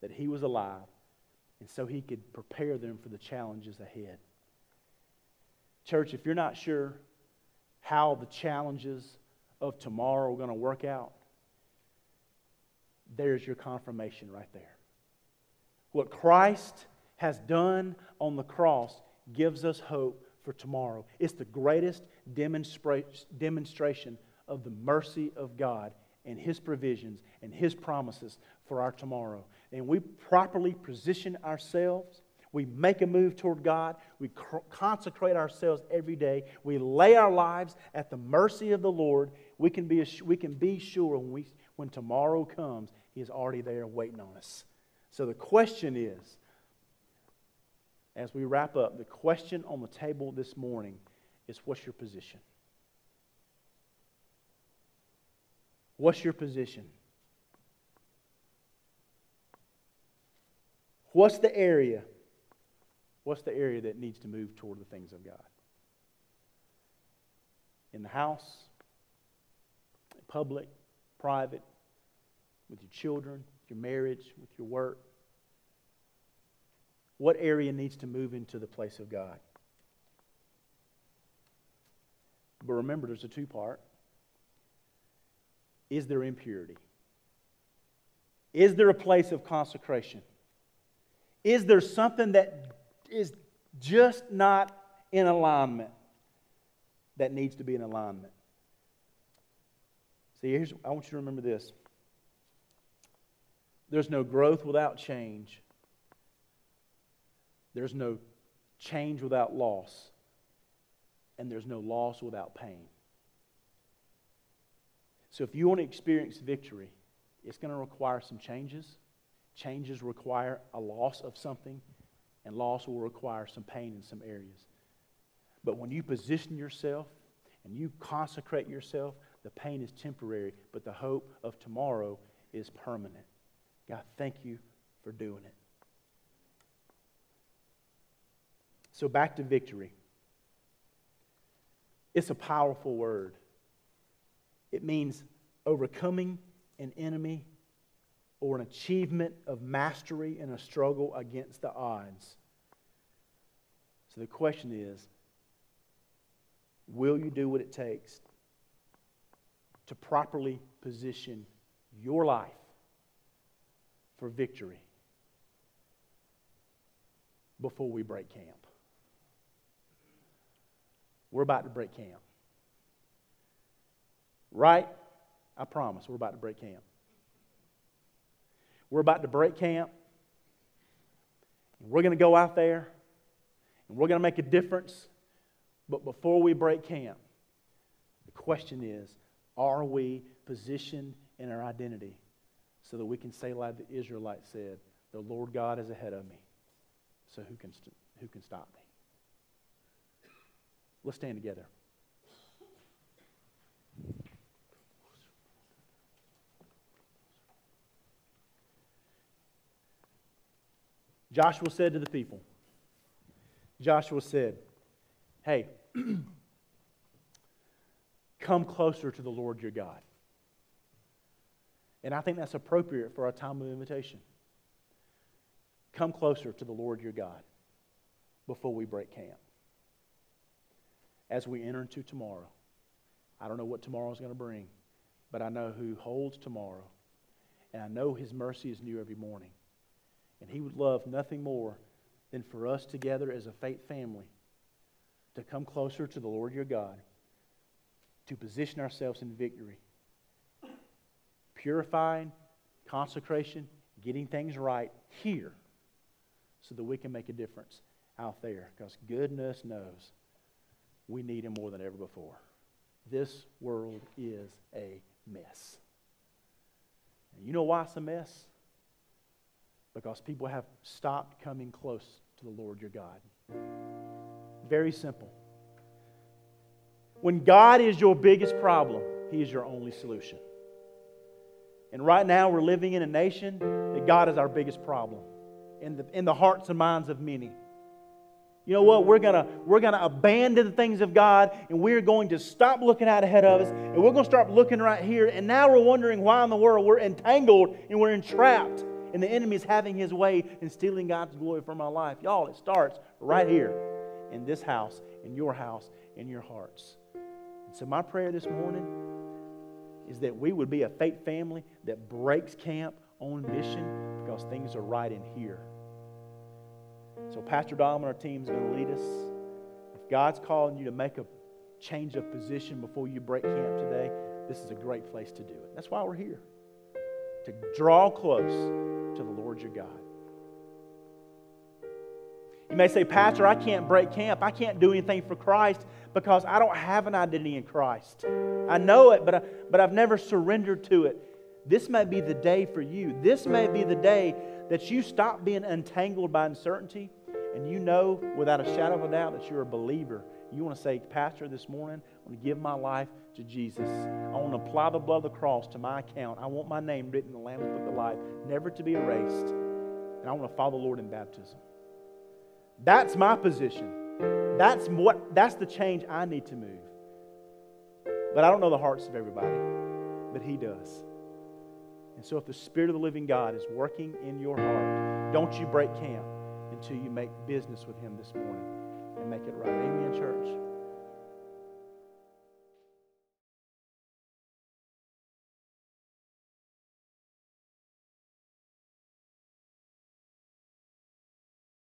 that he was alive, and so he could prepare them for the challenges ahead. Church, if you're not sure how the challenges of tomorrow are going to work out, there's your confirmation right there. What Christ has done on the cross gives us hope for tomorrow. It's the greatest demonstration of the mercy of God and His provisions and His promises for our tomorrow. And we properly position ourselves. We make a move toward God. We consecrate ourselves every day. We lay our lives at the mercy of the Lord. We can be, we can be sure when, we, when tomorrow comes, He is already there waiting on us. So the question is as we wrap up, the question on the table this morning is what's your position? What's your position? What's the area? What's the area that needs to move toward the things of God? In the house, public, private, with your children, your marriage, with your work? What area needs to move into the place of God? But remember, there's a two part. Is there impurity? Is there a place of consecration? Is there something that is just not in alignment that needs to be in alignment? See, here's, I want you to remember this. There's no growth without change, there's no change without loss, and there's no loss without pain. So, if you want to experience victory, it's going to require some changes. Changes require a loss of something, and loss will require some pain in some areas. But when you position yourself and you consecrate yourself, the pain is temporary, but the hope of tomorrow is permanent. God, thank you for doing it. So, back to victory. It's a powerful word. It means overcoming an enemy or an achievement of mastery in a struggle against the odds. So the question is will you do what it takes to properly position your life for victory before we break camp? We're about to break camp. Right? I promise, we're about to break camp. We're about to break camp. And we're going to go out there and we're going to make a difference. But before we break camp, the question is are we positioned in our identity so that we can say, like the Israelites said, the Lord God is ahead of me. So who can, st- who can stop me? Let's stand together. Joshua said to the people, Joshua said, Hey, *clears throat* come closer to the Lord your God. And I think that's appropriate for our time of invitation. Come closer to the Lord your God before we break camp. As we enter into tomorrow, I don't know what tomorrow is going to bring, but I know who holds tomorrow. And I know his mercy is new every morning. And he would love nothing more than for us together as a faith family to come closer to the Lord your God, to position ourselves in victory, purifying, consecration, getting things right here so that we can make a difference out there. Because goodness knows we need Him more than ever before. This world is a mess. And you know why it's a mess? Because people have stopped coming close to the Lord your God. Very simple. When God is your biggest problem, He is your only solution. And right now, we're living in a nation that God is our biggest problem in the, in the hearts and minds of many. You know what? We're going we're gonna abandon the things of God and we're going to stop looking out ahead of us and we're going to start looking right here. And now we're wondering why in the world we're entangled and we're entrapped and the enemy is having his way and stealing God's glory from our life. Y'all, it starts right here in this house, in your house, in your hearts. And so, my prayer this morning is that we would be a faith family that breaks camp on mission because things are right in here. So, Pastor Dom and our team is going to lead us. If God's calling you to make a change of position before you break camp today, this is a great place to do it. That's why we're here to draw close to the Lord your God. You may say, Pastor, I can't break camp. I can't do anything for Christ because I don't have an identity in Christ. I know it, but, I, but I've never surrendered to it. This may be the day for you. This may be the day that you stop being entangled by uncertainty and you know without a shadow of a doubt that you're a believer. You want to say, Pastor, this morning, I want to give my life to Jesus. I want to apply the blood of the cross to my account. I want my name written in the Lamb's Book of Life, never to be erased. And I want to follow the Lord in baptism. That's my position. That's what that's the change I need to move. But I don't know the hearts of everybody, but he does. And so if the Spirit of the living God is working in your heart, don't you break camp until you make business with him this morning and make it right. Amen, church.